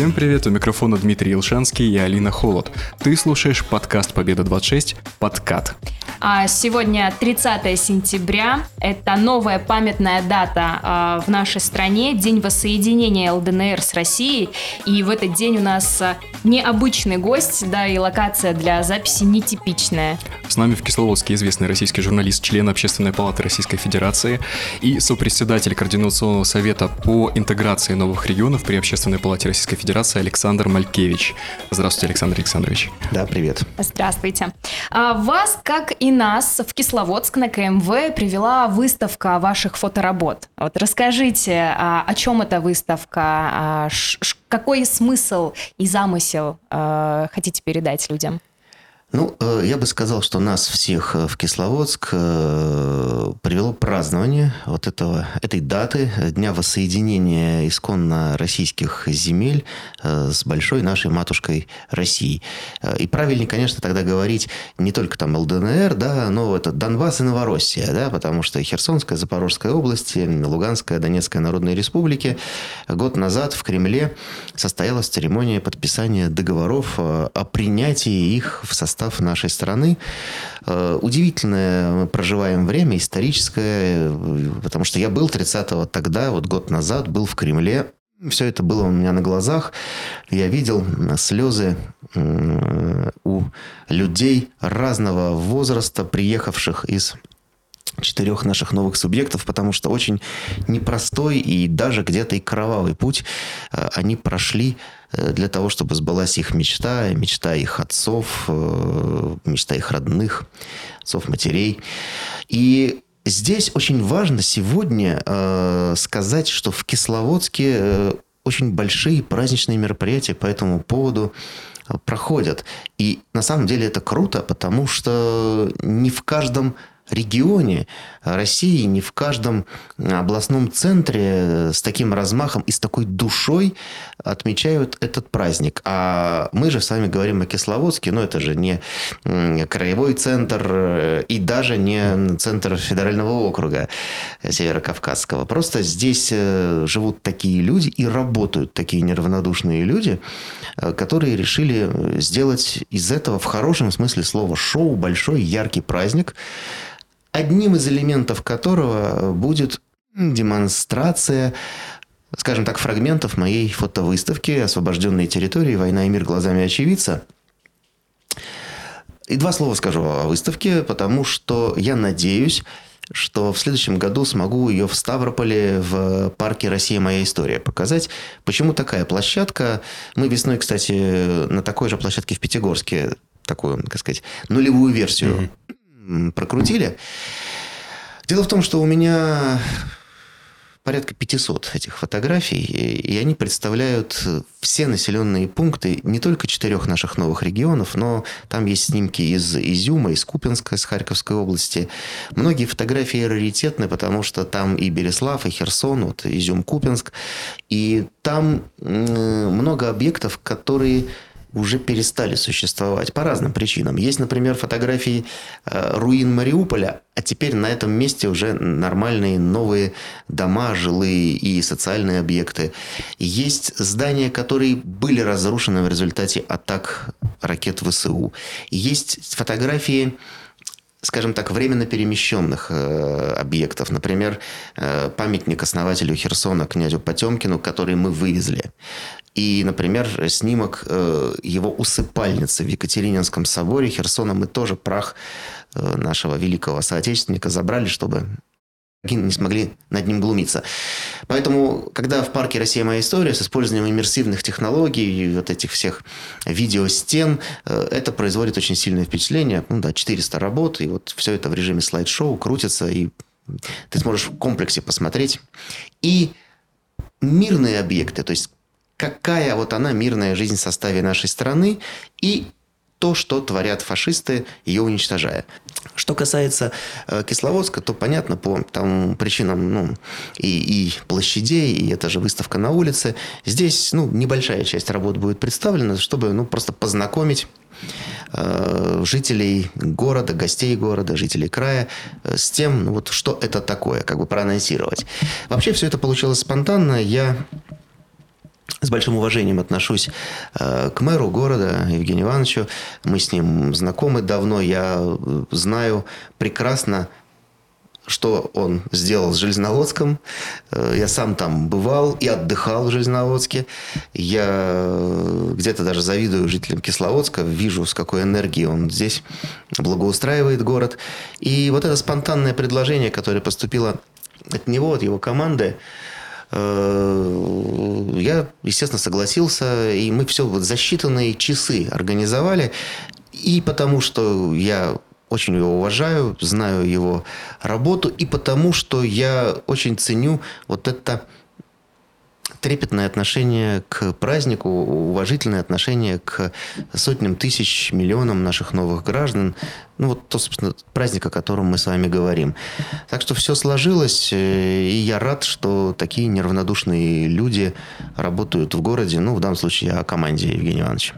Всем привет, у микрофона Дмитрий Илшанский и Алина Холод. Ты слушаешь подкаст «Победа-26» «Подкат». А сегодня 30 сентября. Это новая памятная дата а, в нашей стране, День воссоединения ЛДНР с Россией. И в этот день у нас а, необычный гость, да, и локация для записи нетипичная. С нами в Кисловодске известный российский журналист, член Общественной палаты Российской Федерации и сопредседатель Координационного совета по интеграции новых регионов при Общественной палате Российской Федерации Александр Малькевич. Здравствуйте, Александр Александрович. Да, привет. Здравствуйте. А вас, как и нас, в Кисловодск на КМВ привела выставка ваших фоторабот. Вот расскажите, а, о чем эта выставка, а, какой смысл и замысел а, хотите передать людям? Ну, э, я бы сказал, что нас всех э, в Кисловодск э, привело празднование вот этого, этой даты, Дня воссоединения исконно российских земель с большой нашей матушкой Россией. И правильнее, конечно, тогда говорить не только там ЛДНР, да, но это Донбасс и Новороссия, да, потому что Херсонская, Запорожская области, Луганская, Донецкая народные республики год назад в Кремле состоялась церемония подписания договоров о принятии их в состав состав нашей страны. Э, удивительное мы проживаем время, историческое, потому что я был 30-го тогда, вот год назад, был в Кремле. Все это было у меня на глазах. Я видел слезы у людей разного возраста, приехавших из четырех наших новых субъектов, потому что очень непростой и даже где-то и кровавый путь э, они прошли э, для того, чтобы сбылась их мечта, мечта их отцов, э, мечта их родных, отцов, матерей. И здесь очень важно сегодня сказать, что в Кисловодске очень большие праздничные мероприятия по этому поводу проходят. И на самом деле это круто, потому что не в каждом регионе России, не в каждом областном центре с таким размахом и с такой душой отмечают этот праздник. А мы же с вами говорим о Кисловодске, но это же не краевой центр э, и даже не центр федерального округа Северокавказского. Просто здесь э, живут такие люди и работают такие неравнодушные люди, э, которые решили сделать из этого в хорошем смысле слова шоу, большой яркий праздник, одним из элементов которого будет демонстрация скажем так, фрагментов моей фотовыставки «Освобожденные территории. Война и мир глазами очевидца». И два слова скажу о выставке, потому что я надеюсь, что в следующем году смогу ее в Ставрополе в парке «Россия. Моя история» показать. Почему такая площадка? Мы весной, кстати, на такой же площадке в Пятигорске такую, так сказать, нулевую версию mm-hmm прокрутили. Дело в том, что у меня порядка 500 этих фотографий, и они представляют все населенные пункты не только четырех наших новых регионов, но там есть снимки из Изюма, из Купинска, из Харьковской области. Многие фотографии раритетны, потому что там и Береслав, и Херсон, вот Изюм, Купинск, и там много объектов, которые уже перестали существовать по разным причинам. Есть, например, фотографии э, руин Мариуполя, а теперь на этом месте уже нормальные новые дома, жилые и социальные объекты. Есть здания, которые были разрушены в результате атак ракет ВСУ. Есть фотографии скажем так, временно перемещенных э, объектов. Например, э, памятник основателю Херсона, князю Потемкину, который мы вывезли. И, например, снимок э, его усыпальницы в Екатерининском соборе Херсона мы тоже прах э, нашего великого соотечественника забрали, чтобы не смогли над ним глумиться. Поэтому, когда в парке «Россия. Моя история» с использованием иммерсивных технологий и вот этих всех видеостен, э, это производит очень сильное впечатление. Ну да, 400 работ, и вот все это в режиме слайд-шоу крутится, и ты сможешь в комплексе посмотреть. И мирные объекты, то есть какая вот она мирная жизнь в составе нашей страны и то, что творят фашисты, ее уничтожая. Что касается э, Кисловодска, то понятно по там, причинам ну, и, и площадей, и это же выставка на улице. Здесь ну, небольшая часть работ будет представлена, чтобы ну, просто познакомить э, жителей города, гостей города, жителей края э, с тем, ну, вот, что это такое, как бы проанонсировать. Вообще все это получилось спонтанно. Я с большим уважением отношусь э, к мэру города Евгению Ивановичу. Мы с ним знакомы давно. Я э, знаю прекрасно, что он сделал с Железноводском. Э, я сам там бывал и отдыхал в Железноводске. Я где-то даже завидую жителям Кисловодска, вижу, с какой энергией он здесь благоустраивает город. И вот это спонтанное предложение, которое поступило от него, от его команды, я, естественно, согласился, и мы все вот за считанные часы организовали. И потому что я очень его уважаю, знаю его работу, и потому что я очень ценю вот это трепетное отношение к празднику, уважительное отношение к сотням тысяч, миллионам наших новых граждан. Ну, вот то, собственно, праздник, о котором мы с вами говорим. Так что все сложилось, э, и я рад, что такие неравнодушные люди работают в городе. Ну, в данном случае о команде Евгения Ивановича.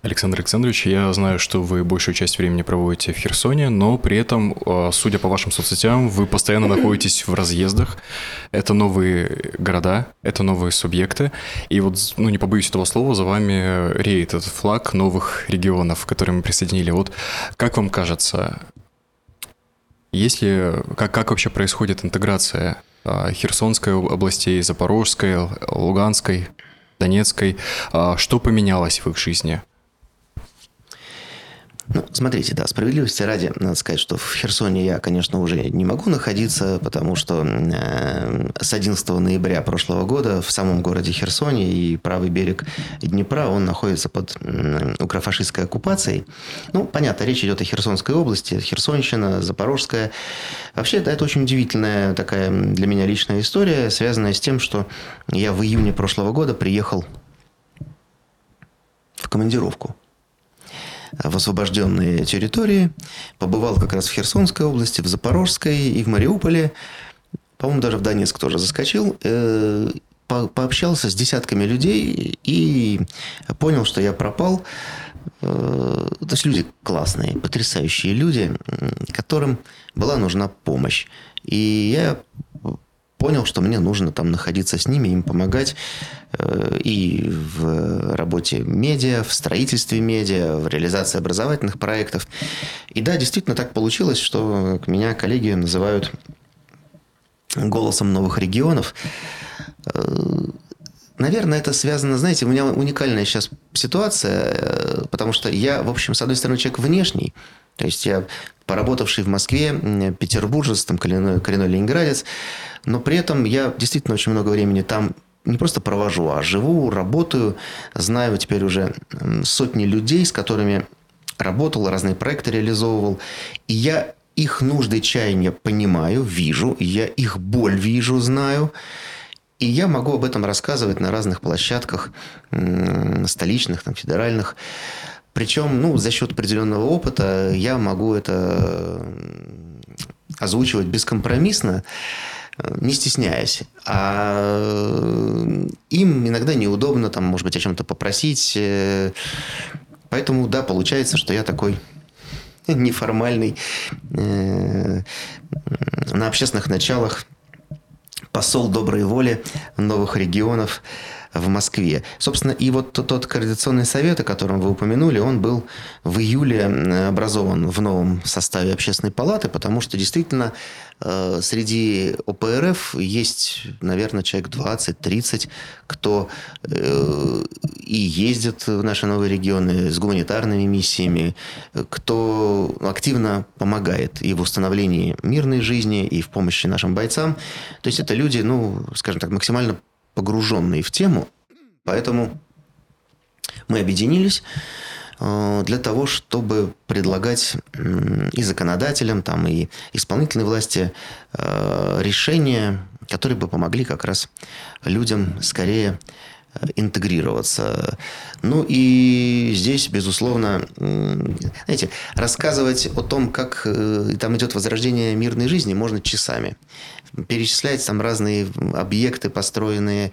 Александр Александрович, я знаю, что вы большую часть времени проводите в Херсоне, но при этом, а, судя по вашим соцсетям, вы постоянно находитесь в разъездах. Это новые города, это новые субъекты. И вот, ну не побоюсь этого слова, за вами реет этот флаг новых регионов, которые мы присоединили. Вот как вам кажется, если, как, как вообще происходит интеграция а, Херсонской областей, Запорожской, Луганской, Донецкой? А, что поменялось в их жизни? Ну, смотрите, да, справедливости ради, надо сказать, что в Херсоне я, конечно, уже не могу находиться, потому что э, с 11 ноября прошлого года в самом городе Херсоне и правый берег Днепра, он находится под э, укрофашистской оккупацией. Ну, понятно, речь идет о Херсонской области, Херсонщина, Запорожская. Вообще, да, это очень удивительная такая для меня личная история, связанная с тем, что я в июне прошлого года приехал в командировку в освобожденные территории. Побывал как раз в Херсонской области, в Запорожской и в Мариуполе. По-моему, даже в Донецк тоже заскочил. Э, пообщался с десятками людей и понял, что я пропал. Э, то есть люди классные, потрясающие люди, которым была нужна помощь. И я понял, что мне нужно там находиться с ними, им помогать э, и в работе медиа, в строительстве медиа, в реализации образовательных проектов. И да, действительно так получилось, что меня коллеги называют голосом новых регионов. Э, наверное, это связано, знаете, у меня уникальная сейчас ситуация, э, потому что я, в общем, с одной стороны, человек внешний, то есть я поработавший в Москве, петербуржец, там коренной, коренной ленинградец, но при этом я действительно очень много времени там не просто провожу, а живу, работаю, знаю теперь уже сотни людей, с которыми работал, разные проекты реализовывал. И я их нужды чаяния понимаю, вижу, я их боль вижу, знаю. И я могу об этом рассказывать на разных площадках, столичных, там, федеральных. Причем, ну, за счет определенного опыта я могу это озвучивать бескомпромиссно, не стесняясь. А им иногда неудобно, там, может быть, о чем-то попросить. Поэтому, да, получается, что я такой неформальный э, на общественных началах посол доброй воли новых регионов – в Москве. Собственно, и вот тот координационный совет, о котором вы упомянули, он был в июле образован в новом составе общественной палаты, потому что действительно э, среди ОПРФ есть, наверное, человек 20-30, кто э, и ездит в наши новые регионы с гуманитарными миссиями, кто активно помогает и в установлении мирной жизни, и в помощи нашим бойцам. То есть это люди, ну, скажем так, максимально погруженные в тему, поэтому мы объединились э, для того, чтобы предлагать и законодателям, там, и исполнительной власти э, решения, которые бы помогли как раз людям скорее э, интегрироваться. Ну и здесь, безусловно, знаете, рассказывать о том, как там идет возрождение мирной жизни, можно часами перечислять там разные объекты, построенные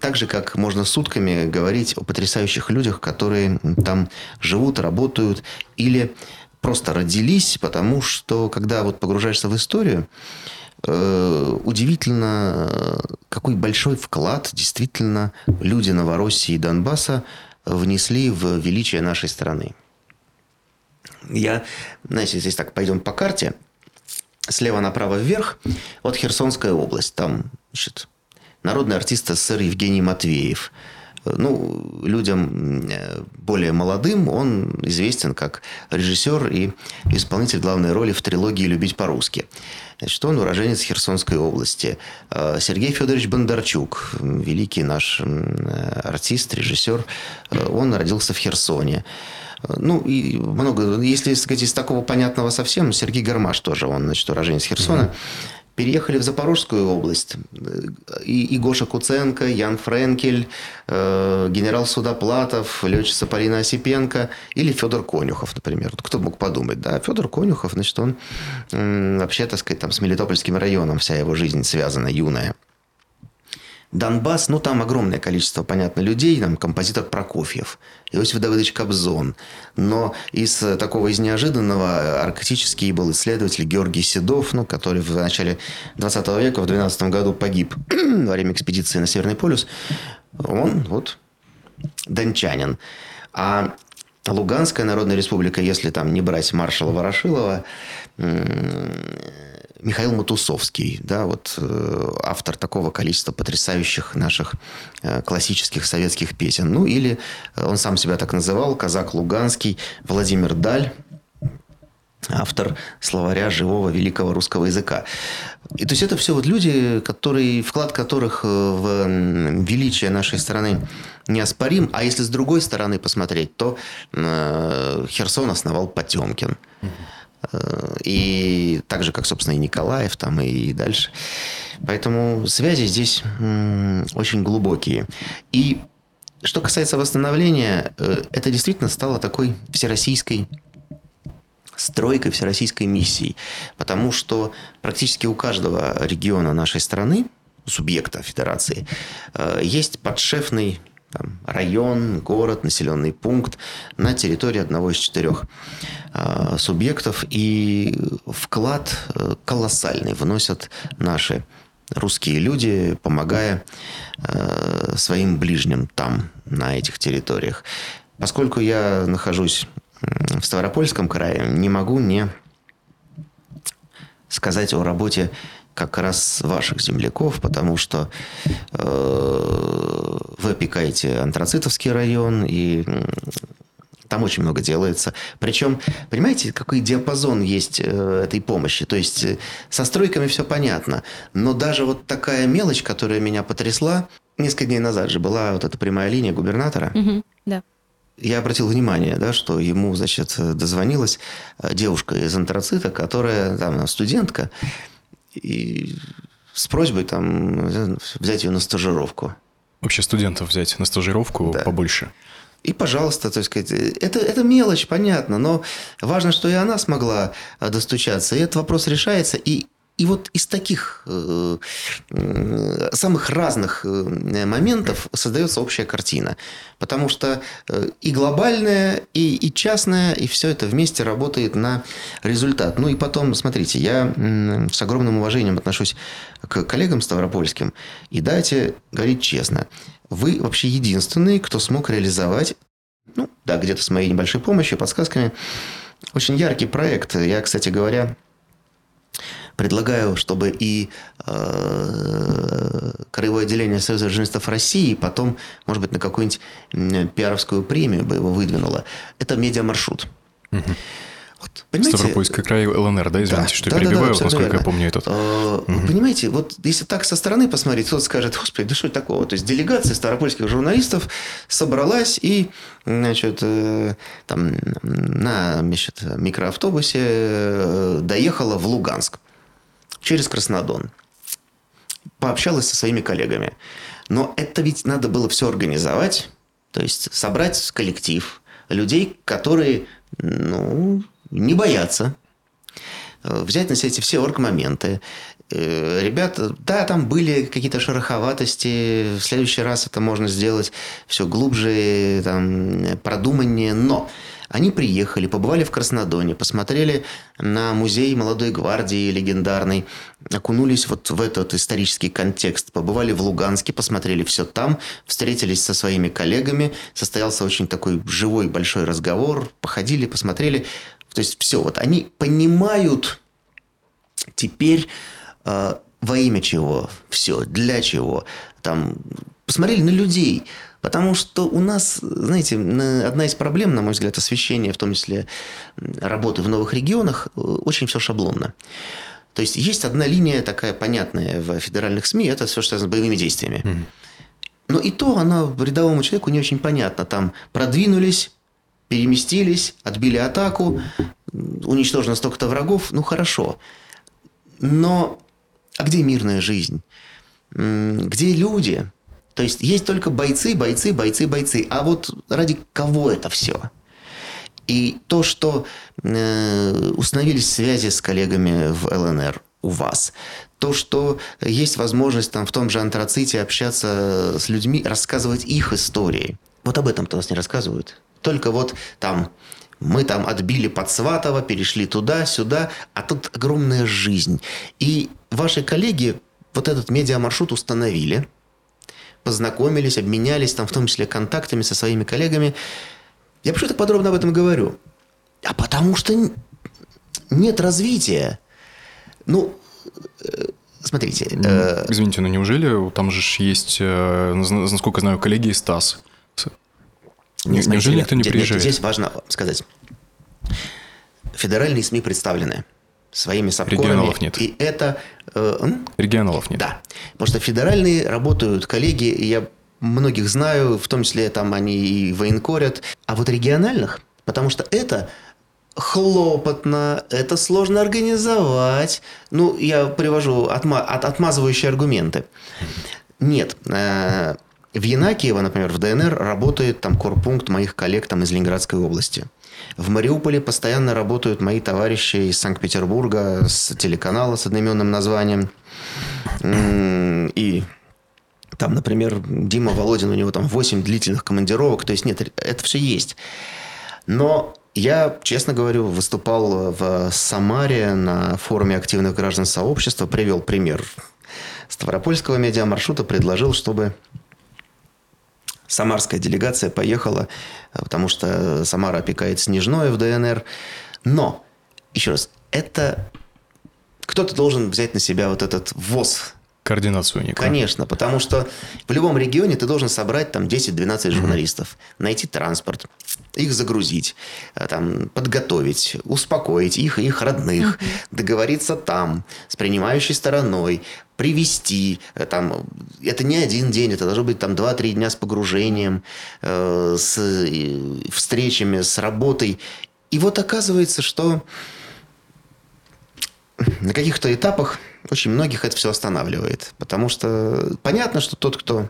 так же, как можно сутками говорить о потрясающих людях, которые там живут, работают или просто родились, потому что, когда вот погружаешься в историю, э, удивительно, какой большой вклад действительно люди Новороссии и Донбасса внесли в величие нашей страны. Я, знаете, здесь так пойдем по карте. Слева направо вверх, вот Херсонская область. Там, значит, народный артист СССР Евгений Матвеев. Ну, людям э, более молодым он известен как режиссер и исполнитель главной роли в трилогии «Любить по-русски». Значит, он уроженец Херсонской области. Э, Сергей Федорович Бондарчук, великий наш артист, режиссер, э, он родился в Херсоне. Ну, и много. Если сказать из такого понятного совсем, Сергей Гармаш тоже, он, значит, уроженец Херсона. Mm-hmm. Переехали в Запорожскую область. И, и Гоша Куценко, Ян Френкель, э, генерал Судоплатов, летчица Полина Осипенко или Федор Конюхов, например. Вот кто мог подумать, да? Федор Конюхов, значит, он э, вообще, так сказать, там с Мелитопольским районом вся его жизнь связана, юная. Донбасс, ну, там огромное количество, понятно, людей, там композитор Прокофьев, Иосиф Давыдович Кобзон. Но из э, такого, из неожиданного э, арктический был исследователь Георгий Седов, ну, который в начале 20 века, в 12 году погиб во время экспедиции на Северный полюс. Он вот дончанин. А Луганская Народная Республика, если там не брать маршала Ворошилова, Михаил Матусовский, да, вот э, автор такого количества потрясающих наших э, классических советских песен. Ну, или он сам себя так называл, казак Луганский, Владимир Даль, автор словаря живого великого русского языка. И то есть это все вот люди, которые, вклад которых э, в величие нашей страны неоспорим. А если с другой стороны посмотреть, то Херсон основал Потемкин. Э, и так же, как, собственно, и Николаев там и дальше. Поэтому связи здесь очень глубокие. И что касается восстановления, э, это действительно стало такой всероссийской стройкой, всероссийской миссией. Потому что практически у каждого региона нашей страны, субъекта федерации, э, есть подшефный там, район, город, населенный пункт на территории одного из четырех э, субъектов. И вклад э, колоссальный вносят наши русские люди, помогая э, своим ближним там, на этих территориях. Поскольку я нахожусь в Ставропольском крае, не могу не сказать о работе как раз ваших земляков, потому что э, вы опекаете антрацитовский район, и там очень много делается. Причем, понимаете, какой диапазон есть э, этой помощи? То есть, э, со стройками все понятно, но даже вот такая мелочь, которая меня потрясла, несколько дней назад же была вот эта прямая линия губернатора. Угу, да. Я обратил внимание, да, что ему, значит, дозвонилась э, девушка из антрацита, которая там студентка, и с просьбой там взять ее на стажировку. Вообще студентов взять на стажировку да. побольше. И, пожалуйста, так сказать, это, это мелочь, понятно, но важно, что и она смогла э, достучаться. И этот вопрос решается, и и вот из таких э, самых разных э, моментов создается общая картина. Потому что э, и глобальная, и, и частная, и все это вместе работает на результат. Ну и потом, смотрите, я э, с огромным уважением отношусь к коллегам ставропольским. И дайте говорить честно. Вы вообще единственные, кто смог реализовать, ну да, где-то с моей небольшой помощью, подсказками, очень яркий проект. Я, кстати говоря, предлагаю, чтобы и э, краевое отделение Союза журналистов России потом, может быть, на какую-нибудь пиаровскую премию бы его выдвинуло. Это медиамаршрут. Угу. Вот, понимаете? Ставропольский край ЛНР, да, извините, да, что да, перебиваю, да, да, насколько верно. я помню этот. угу. Понимаете, вот если так со стороны посмотреть, кто-то скажет, господи, да что это такого? То есть делегация ставропольских журналистов собралась и, значит, э, там на значит, микроавтобусе э, доехала в Луганск через Краснодон. Пообщалась со своими коллегами. Но это ведь надо было все организовать, то есть собрать коллектив людей, которые ну, не боятся, взять на себя эти все оргмоменты. Э, ребята, да, там были какие-то шероховатости, в следующий раз это можно сделать все глубже, там, продуманнее, но Они приехали, побывали в Краснодоне, посмотрели на музей молодой гвардии легендарный, окунулись вот в этот исторический контекст, побывали в Луганске, посмотрели все там, встретились со своими коллегами, состоялся очень такой живой большой разговор, походили, посмотрели. То есть все, вот они понимают теперь э, во имя чего все, для чего. Там посмотрели на людей. Потому что у нас, знаете, одна из проблем, на мой взгляд, освещения, в том числе работы в новых регионах, э, очень все шаблонно. То есть есть одна линия такая понятная в федеральных СМИ, это все, что связано с боевыми действиями. Mm-hmm. Но и то она рядовому человеку не очень понятно. Там продвинулись, переместились, отбили атаку, уничтожено столько-то врагов, ну хорошо. Но а где мирная жизнь? Где люди? То есть есть только бойцы, бойцы, бойцы, бойцы. А вот ради кого это все? И то, что э, установились связи с коллегами в ЛНР у вас, то, что есть возможность там в том же антраците общаться с людьми, рассказывать их истории. Вот об этом-то нас не рассказывают. Только вот там мы там отбили под Сватово, перешли туда, сюда, а тут огромная жизнь. И ваши коллеги вот этот медиамаршрут установили – познакомились, обменялись там в том числе контактами со своими коллегами. Я почему так подробно об этом говорю? А потому что нет развития. Ну, э, смотрите. Э... Извините, но неужели там же есть, э, насколько знаю, коллеги из ТАСС? Нет, неужели никто не приезжает? Здесь важно сказать. Федеральные СМИ представлены своими. Регионалов нет. И это... Э, Регионалов нет. Да. Потому что федеральные работают коллеги, и я многих знаю, в том числе там они и военкорят. А вот региональных, потому что это хлопотно, это сложно организовать. Ну, я привожу отма- от- отмазывающие аргументы. Нет. Э- в Янакиево, например, в ДНР работает там корпункт моих коллег там из Ленинградской области. В Мариуполе постоянно работают мои товарищи из Санкт-Петербурга с телеканала с одноименным названием. И там, например, Дима Володин, у него там 8 длительных командировок. То есть, нет, это все есть. Но я, честно говорю, выступал в Самаре на форуме активных граждан сообщества, привел пример Ставропольского медиамаршрута, предложил, чтобы самарская делегация поехала, э, потому что Самара опекает Снежное в ДНР. Но, еще раз, это кто-то должен взять на себя вот этот ввоз координацию некую. Конечно, потому что в любом регионе ты должен собрать там 10-12 журналистов, mm-hmm. найти транспорт, их загрузить, э, там, подготовить, успокоить их и их родных, mm-hmm. договориться там с принимающей стороной, привести. Э, там, это не один день, это должно быть там 2-3 дня с погружением, э, с э, встречами, с работой. И вот оказывается, что на каких-то этапах очень многих это все останавливает. Потому что понятно, что тот, кто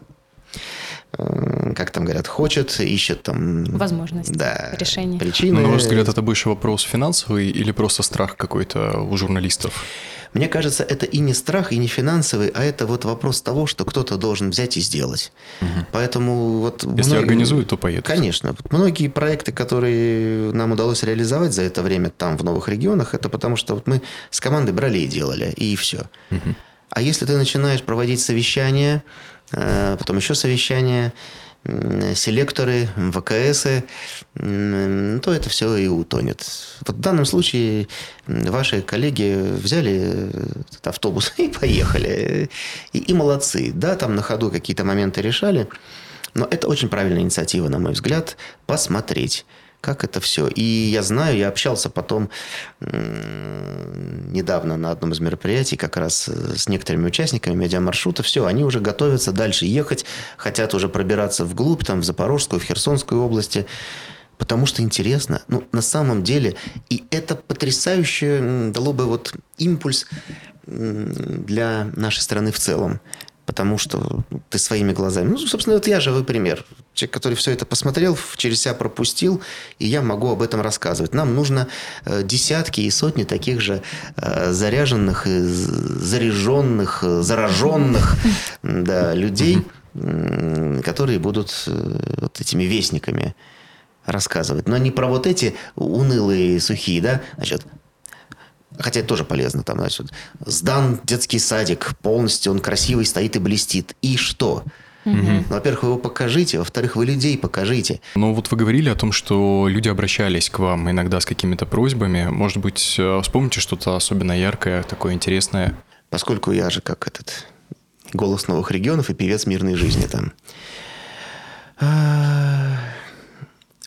как там говорят, хочет, ищет там... Возможность да, решения. Причины. Но, на ваш взгляд, это больше вопрос финансовый или просто страх какой-то у журналистов? Мне кажется, это и не страх, и не финансовый, а это вот вопрос того, что кто-то должен взять и сделать. Угу. Поэтому вот... Если многие... организуют, то поедут. Конечно. Многие проекты, которые нам удалось реализовать за это время там, в новых регионах, это потому что вот мы с командой брали и делали, и все. Угу. А если ты начинаешь проводить совещания, потом еще совещания, селекторы, ВКСы, то это все и утонет. Вот в данном случае ваши коллеги взяли этот автобус и поехали. И, и молодцы. Да, там на ходу какие-то моменты решали. Но это очень правильная инициатива, на мой взгляд, посмотреть как это все. И я знаю, я общался потом недавно на одном из мероприятий как раз э, с некоторыми участниками медиамаршрута. Все, они уже готовятся дальше ехать, хотят уже пробираться вглубь, там, в Запорожскую, в Херсонскую области потому что интересно. Ну, на самом деле, и это потрясающе дало бы вот импульс для нашей страны в целом потому что ты своими глазами... Ну, собственно, вот я живой пример. Человек, который все это посмотрел, через себя пропустил, и я могу об этом рассказывать. Нам нужно э, десятки и сотни таких же э, заряженных, заряженных, э, зараженных да, людей, которые будут вот этими вестниками рассказывать. Но не про вот эти унылые, сухие, да, значит, Хотя это тоже полезно. Там, значит, сдан детский садик, полностью он красивый, стоит и блестит. И что? Угу. Во-первых, вы его покажите, во-вторых, вы людей покажите. Ну вот вы говорили о том, что люди обращались к вам иногда с какими-то просьбами. Может быть, э, вспомните что-то особенно яркое, такое интересное? Поскольку я же как этот голос новых регионов и певец мирной жизни там. А,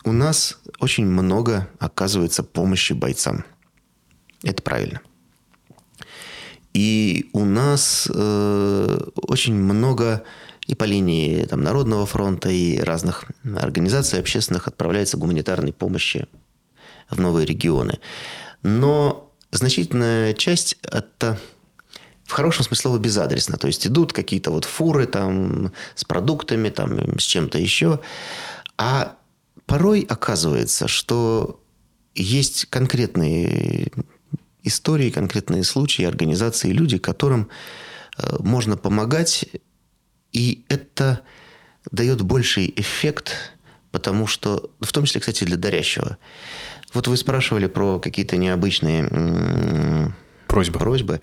у нас очень много оказывается помощи бойцам. Это правильно. И у нас э, очень много и по линии там, Народного фронта, и разных организаций общественных отправляется гуманитарной помощи в новые регионы. Но значительная часть это в хорошем смысле слова безадресно. То есть идут какие-то вот фуры там с продуктами, там с чем-то еще. А порой оказывается, что есть конкретные истории, конкретные случаи, организации, люди, которым э, можно помогать, и это дает больший эффект, потому что, в том числе, кстати, для дарящего. Вот вы спрашивали про какие-то необычные просьбы. просьбы.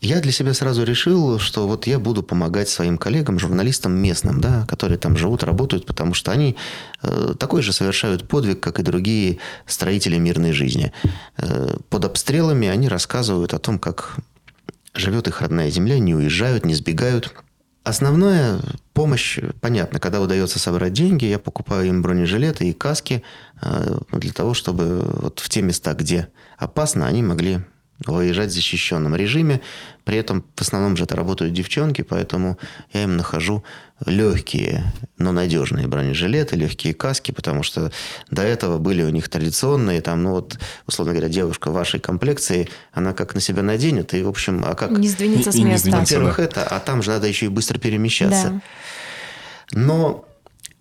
Я для себя сразу решил, что вот я буду помогать своим коллегам, журналистам местным, да, которые там живут, работают, потому что они э, такой же совершают подвиг, как и другие строители мирной жизни. Э, под обстрелами они рассказывают о том, как живет их родная земля, не уезжают, не сбегают. Основная помощь, понятно, когда удается собрать деньги, я покупаю им бронежилеты и каски э, для того, чтобы вот в те места, где опасно, они могли выезжать в защищенном режиме. При этом в основном же это работают девчонки, поэтому я им нахожу легкие, но надежные бронежилеты, легкие каски, потому что до этого были у них традиционные, там, ну вот, условно говоря, девушка вашей комплекции, она как на себя наденет, и, в общем, а как... Не сдвинется с места. Во-первых, да. это, а там же надо еще и быстро перемещаться. Да. Но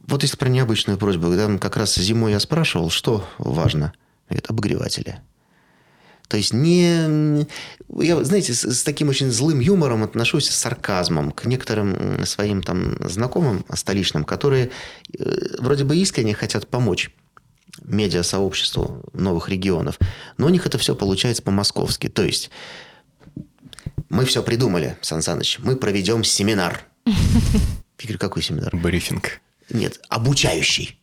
вот если про необычную просьбу, когда как раз зимой я спрашивал, что важно, говорит, обогреватели. То есть не... Я, знаете, с, с таким очень злым юмором отношусь с сарказмом к некоторым своим там знакомым столичным, которые э, вроде бы искренне хотят помочь медиасообществу новых регионов, но у них это все получается по-московски. То есть мы все придумали, Сан Саныч, мы проведем семинар. Я говорю, какой семинар? Брифинг. Нет, обучающий.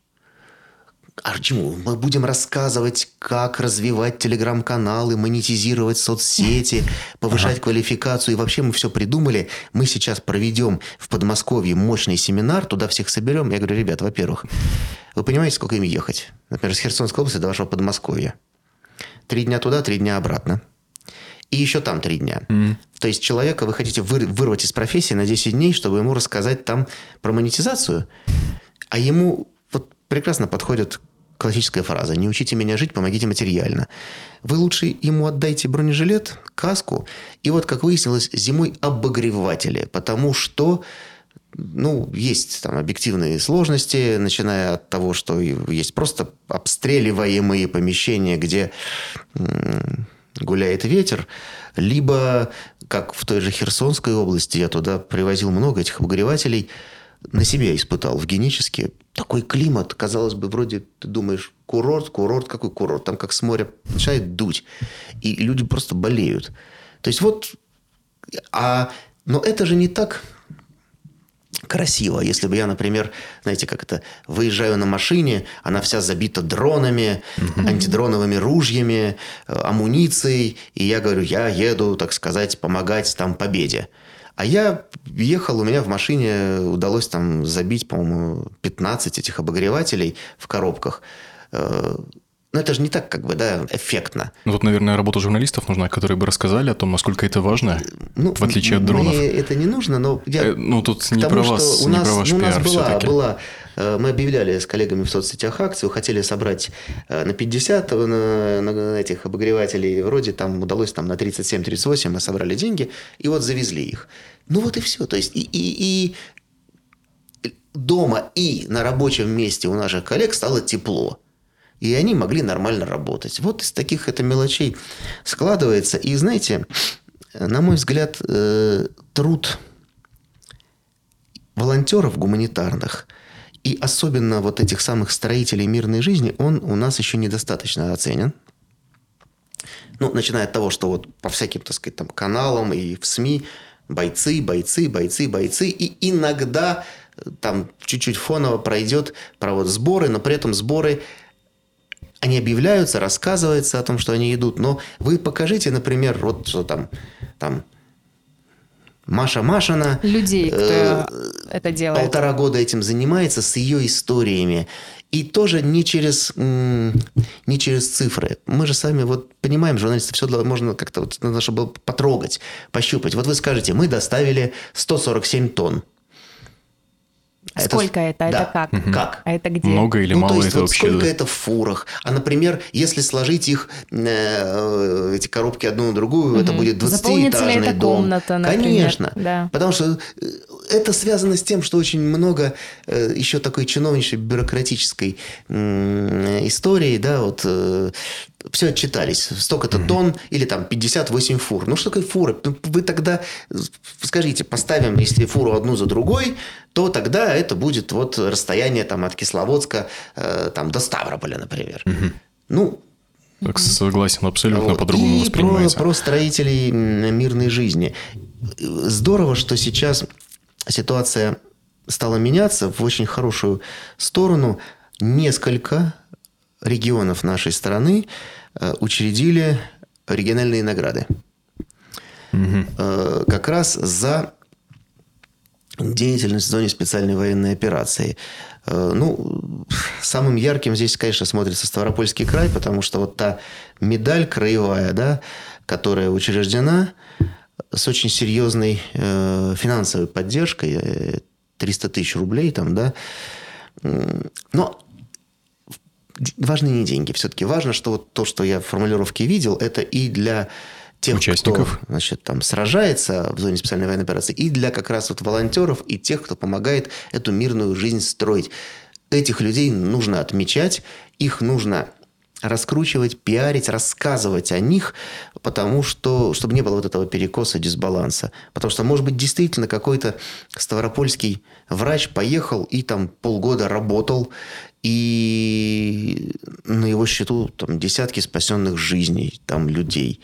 А чему? Мы будем рассказывать, как развивать телеграм-каналы, монетизировать соцсети, повышать квалификацию. И вообще мы все придумали. Мы сейчас проведем в Подмосковье мощный семинар, туда всех соберем. Я говорю, ребят, во-первых, вы понимаете, сколько им ехать? Например, с Херсонской области до вашего Подмосковья. Три дня туда, три дня обратно. И еще там три дня. Mm. То есть человека вы хотите выр- вырвать из профессии на 10 дней, чтобы ему рассказать там про монетизацию. А ему прекрасно подходит классическая фраза «Не учите меня жить, помогите материально». Вы лучше ему отдайте бронежилет, каску, и вот, как выяснилось, зимой обогреватели, потому что ну, есть там объективные сложности, начиная от того, что есть просто обстреливаемые помещения, где гуляет ветер, либо, как в той же Херсонской области, я туда привозил много этих обогревателей – на себе испытал в генически. Такой климат, казалось бы, вроде ты думаешь, курорт, курорт, какой курорт? Там как с моря начинает дуть. И люди просто болеют. То есть вот... А, но это же не так красиво. Если бы я, например, знаете, как это, выезжаю на машине, она вся забита дронами, mm-hmm. антидроновыми ружьями, амуницией, и я говорю, я еду, так сказать, помогать там победе. А я ехал, у меня в машине удалось там забить, по-моему, 15 этих обогревателей в коробках. Но это же не так, как бы, да, эффектно. Ну, тут, наверное, работа журналистов нужна, которые бы рассказали о том, насколько это важно, ну, в отличие от дронов. Мне это не нужно, но я... Э, ну, тут не тому, про вас, у нас, не про ваш ну, у нас пиар была, была, мы объявляли с коллегами в соцсетях акцию, хотели собрать на 50 на, на этих обогревателей, вроде там удалось там на 37-38, мы собрали деньги, и вот завезли их. Ну, вот и все. То есть, и, и, и дома, и на рабочем месте у наших коллег стало тепло и они могли нормально работать. Вот из таких это мелочей складывается. И знаете, на мой взгляд, труд волонтеров гуманитарных И особенно вот этих самых строителей мирной жизни, он у нас еще недостаточно оценен. Ну, начиная от того, что вот по всяким, так сказать, там каналам и в СМИ бойцы, бойцы, бойцы, бойцы. И иногда там чуть-чуть фоново пройдет про вот сборы, но при этом сборы они объявляются, рассказывается о том, что они идут, но вы покажите, например, вот что там, там Маша Машина. Людей, кто э, это делает. Полтора года этим занимается с ее историями. И тоже не через, не через цифры. Мы же сами вот понимаем, журналисты, все можно как-то вот, надо, чтобы потрогать, пощупать. Вот вы скажете, мы доставили 147 тонн. А сколько это? Это, да. это как? Угу. Как? А это где? Много или ну, мало то есть, это вот вообще? сколько это в фурах? А, например, если сложить их, э, эти коробки одну на другую, Угу. это будет 20-этажный Заполнится ли эта дом. комната, например? Конечно. Да. Потому что э, это связано с тем, что очень много э, еще такой чиновничьей бюрократической м, истории, да, вот э, все отчитались. Столько-то тонн или там 58 фур. Ну, что такое фуры? Ну, Вы тогда скажите, поставим, если фуру одну за другой, то тогда это будет вот расстояние там от Кисловодска э, там, до Ставрополя, например. Ну, Так, согласен, абсолютно вот. по-другому И воспринимается. Про, про строителей мирной жизни. Здорово, что сейчас ситуация стала меняться в очень хорошую сторону. Несколько регионов нашей страны э, учредили региональные награды. Э, Как раз за деятельность в зоне специальной военной операции. Э, Ну, самым ярким здесь, конечно, смотрится Ставропольский край, потому что вот та медаль краевая, да, которая учреждена с очень серьезной э, финансовой поддержкой, э, 300 тысяч рублей там, да. Но важны не деньги. Все-таки важно, что вот то, что я в формулировке видел, это и для тех, Участников. кто значит, там сражается в зоне специальной военной операции, и для как раз вот волонтеров, и тех, кто помогает эту мирную жизнь строить. Этих людей нужно отмечать, их нужно раскручивать, пиарить, рассказывать о них, потому что, чтобы не было вот этого перекоса, дисбаланса. Потому что, может быть, действительно какой-то ставропольский врач поехал и там полгода работал, и на его счету там десятки спасенных жизней там людей.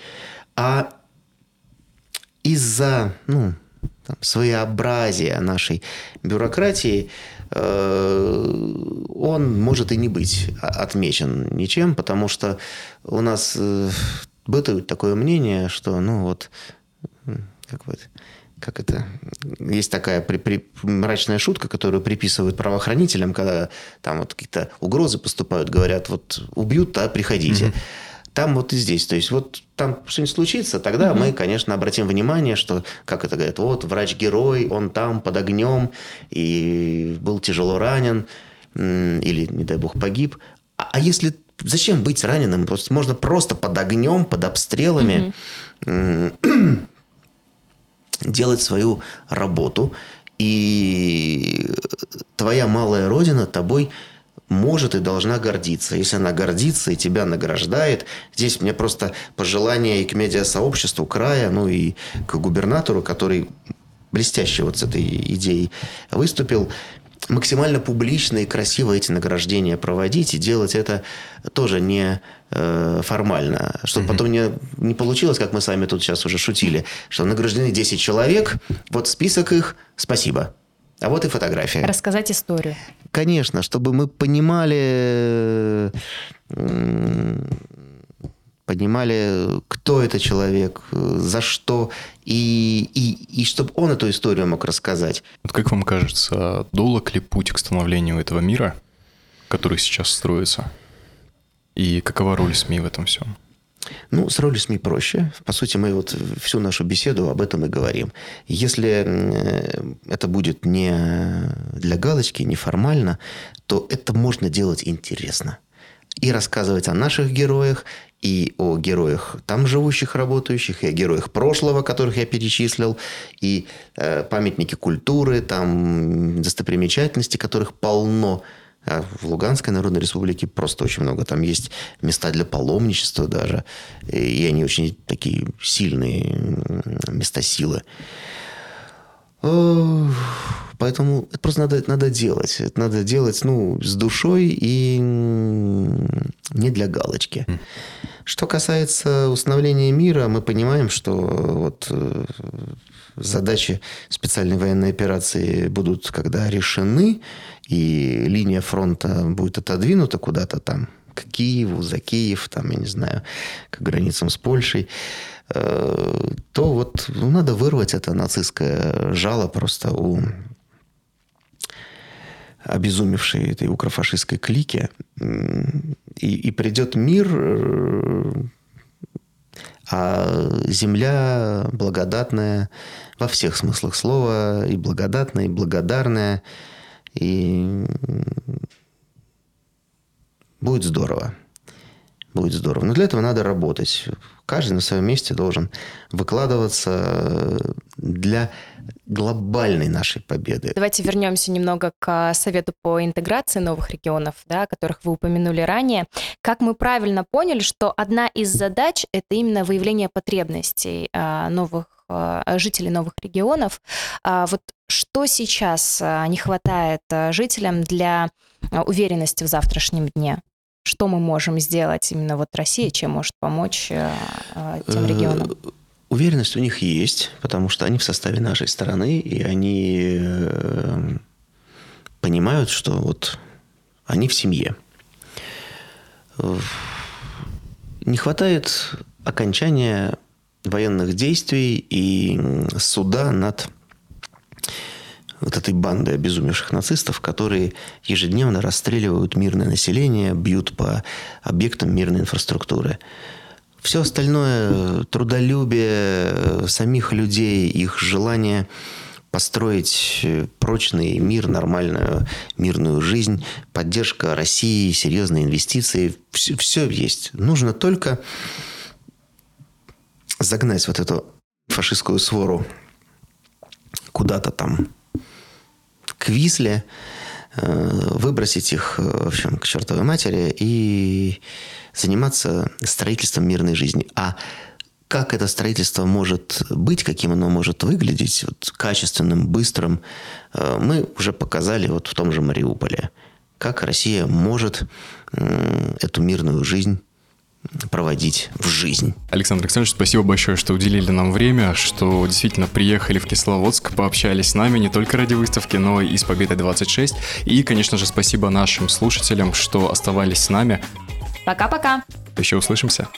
А из-за ну, там, своеобразия нашей бюрократии э, он может и не быть отмечен ничем, потому что у нас э, бытует такое мнение, что ну вот как вот как это есть такая при- при- мрачная шутка, которую приписывают правоохранителям, когда там вот какие-то угрозы поступают, говорят, вот убьют, а приходите. Там вот и здесь. То есть, вот там что-нибудь случится, тогда мы, конечно, обратим внимание, что, как это говорят, вот врач-герой, он там под огнем и был тяжело ранен, или, не дай бог, погиб. А, а если... Зачем быть раненым? Просто, можно просто под огнем, под обстрелами м, делать свою работу, и твоя малая родина тобой может и должна гордиться. Если она гордится и тебя награждает, здесь мне просто пожелание и к медиасообществу края, ну и к губернатору, который блестяще вот с этой идеей выступил, максимально публично и красиво эти награждения проводить и делать это тоже не э, формально. Чтобы потом не, не получилось, как мы сами тут сейчас уже шутили, что награждены 10 человек, вот список их, спасибо. А вот и фотография. Рассказать историю. Конечно, чтобы мы понимали, понимали, кто это человек, за что, и, и, и чтобы он эту историю мог рассказать. Вот как вам кажется, долг ли путь к становлению этого мира, который сейчас строится? И какова роль СМИ в этом всем? Ну, с ролью СМИ проще. По сути, мы вот всю нашу беседу об этом и говорим. Если э, это будет не для галочки, не формально, то это можно делать интересно. И рассказывать о наших героях, и о героях там живущих, работающих, и о героях прошлого, которых я перечислил, и э, памятники культуры, там достопримечательности, которых полно. А в Луганской Народной Республике просто очень много. Там есть места для паломничества даже. И они очень такие сильные места силы. О, Поэтому это просто надо, надо делать. Это надо делать ну, с душой и не для галочки. Что касается установления мира, мы понимаем, что вот э, задачи специальной военной операции будут когда решены, и линия фронта будет отодвинута куда-то там, к Киеву, за Киев, там, я не знаю, к границам с Польшей, э, то вот ну, надо вырвать это нацистское жало просто у обезумевшей этой укрофашистской клике, и, и придет мир, а земля благодатная во всех смыслах слова, и благодатная, и благодарная, и будет здорово. Будет здорово. Но для этого надо работать. Каждый на своем месте должен выкладываться для глобальной нашей победы. Давайте вернемся немного к Совету по интеграции новых регионов, да, о которых вы упомянули ранее. Как мы правильно поняли, что одна из задач – это именно выявление потребностей а, новых жителей новых регионов. А, вот что сейчас не хватает жителям для уверенности в завтрашнем дне? Что мы можем сделать именно вот Россия, чем может помочь тем регионам? Э, Уверенность у них есть, потому что они в составе нашей страны, и они э, понимают, что вот они в семье. Не хватает окончания военных действий и суда над вот этой бандой обезумевших нацистов, которые ежедневно расстреливают мирное население, бьют по объектам мирной инфраструктуры. Все остальное, трудолюбие самих людей, их желание построить прочный мир, нормальную мирную жизнь, поддержка России, серьезные инвестиции, все, все есть. Нужно только загнать вот эту фашистскую свору куда-то там к Висле, э, выбросить их, в общем, к чертовой матери и заниматься строительством мирной жизни. А как это строительство может быть, каким оно может выглядеть, вот, качественным, быстрым, э, мы уже показали вот в том же Мариуполе. Как Россия может эту мирную жизнь проводить в жизнь. Александр Александрович, спасибо большое, что уделили нам время, что действительно приехали в Кисловодск, пообщались с нами не только ради выставки, но и с Победой 26. И, конечно же, спасибо нашим слушателям, что оставались с нами. Пока-пока. Еще услышимся.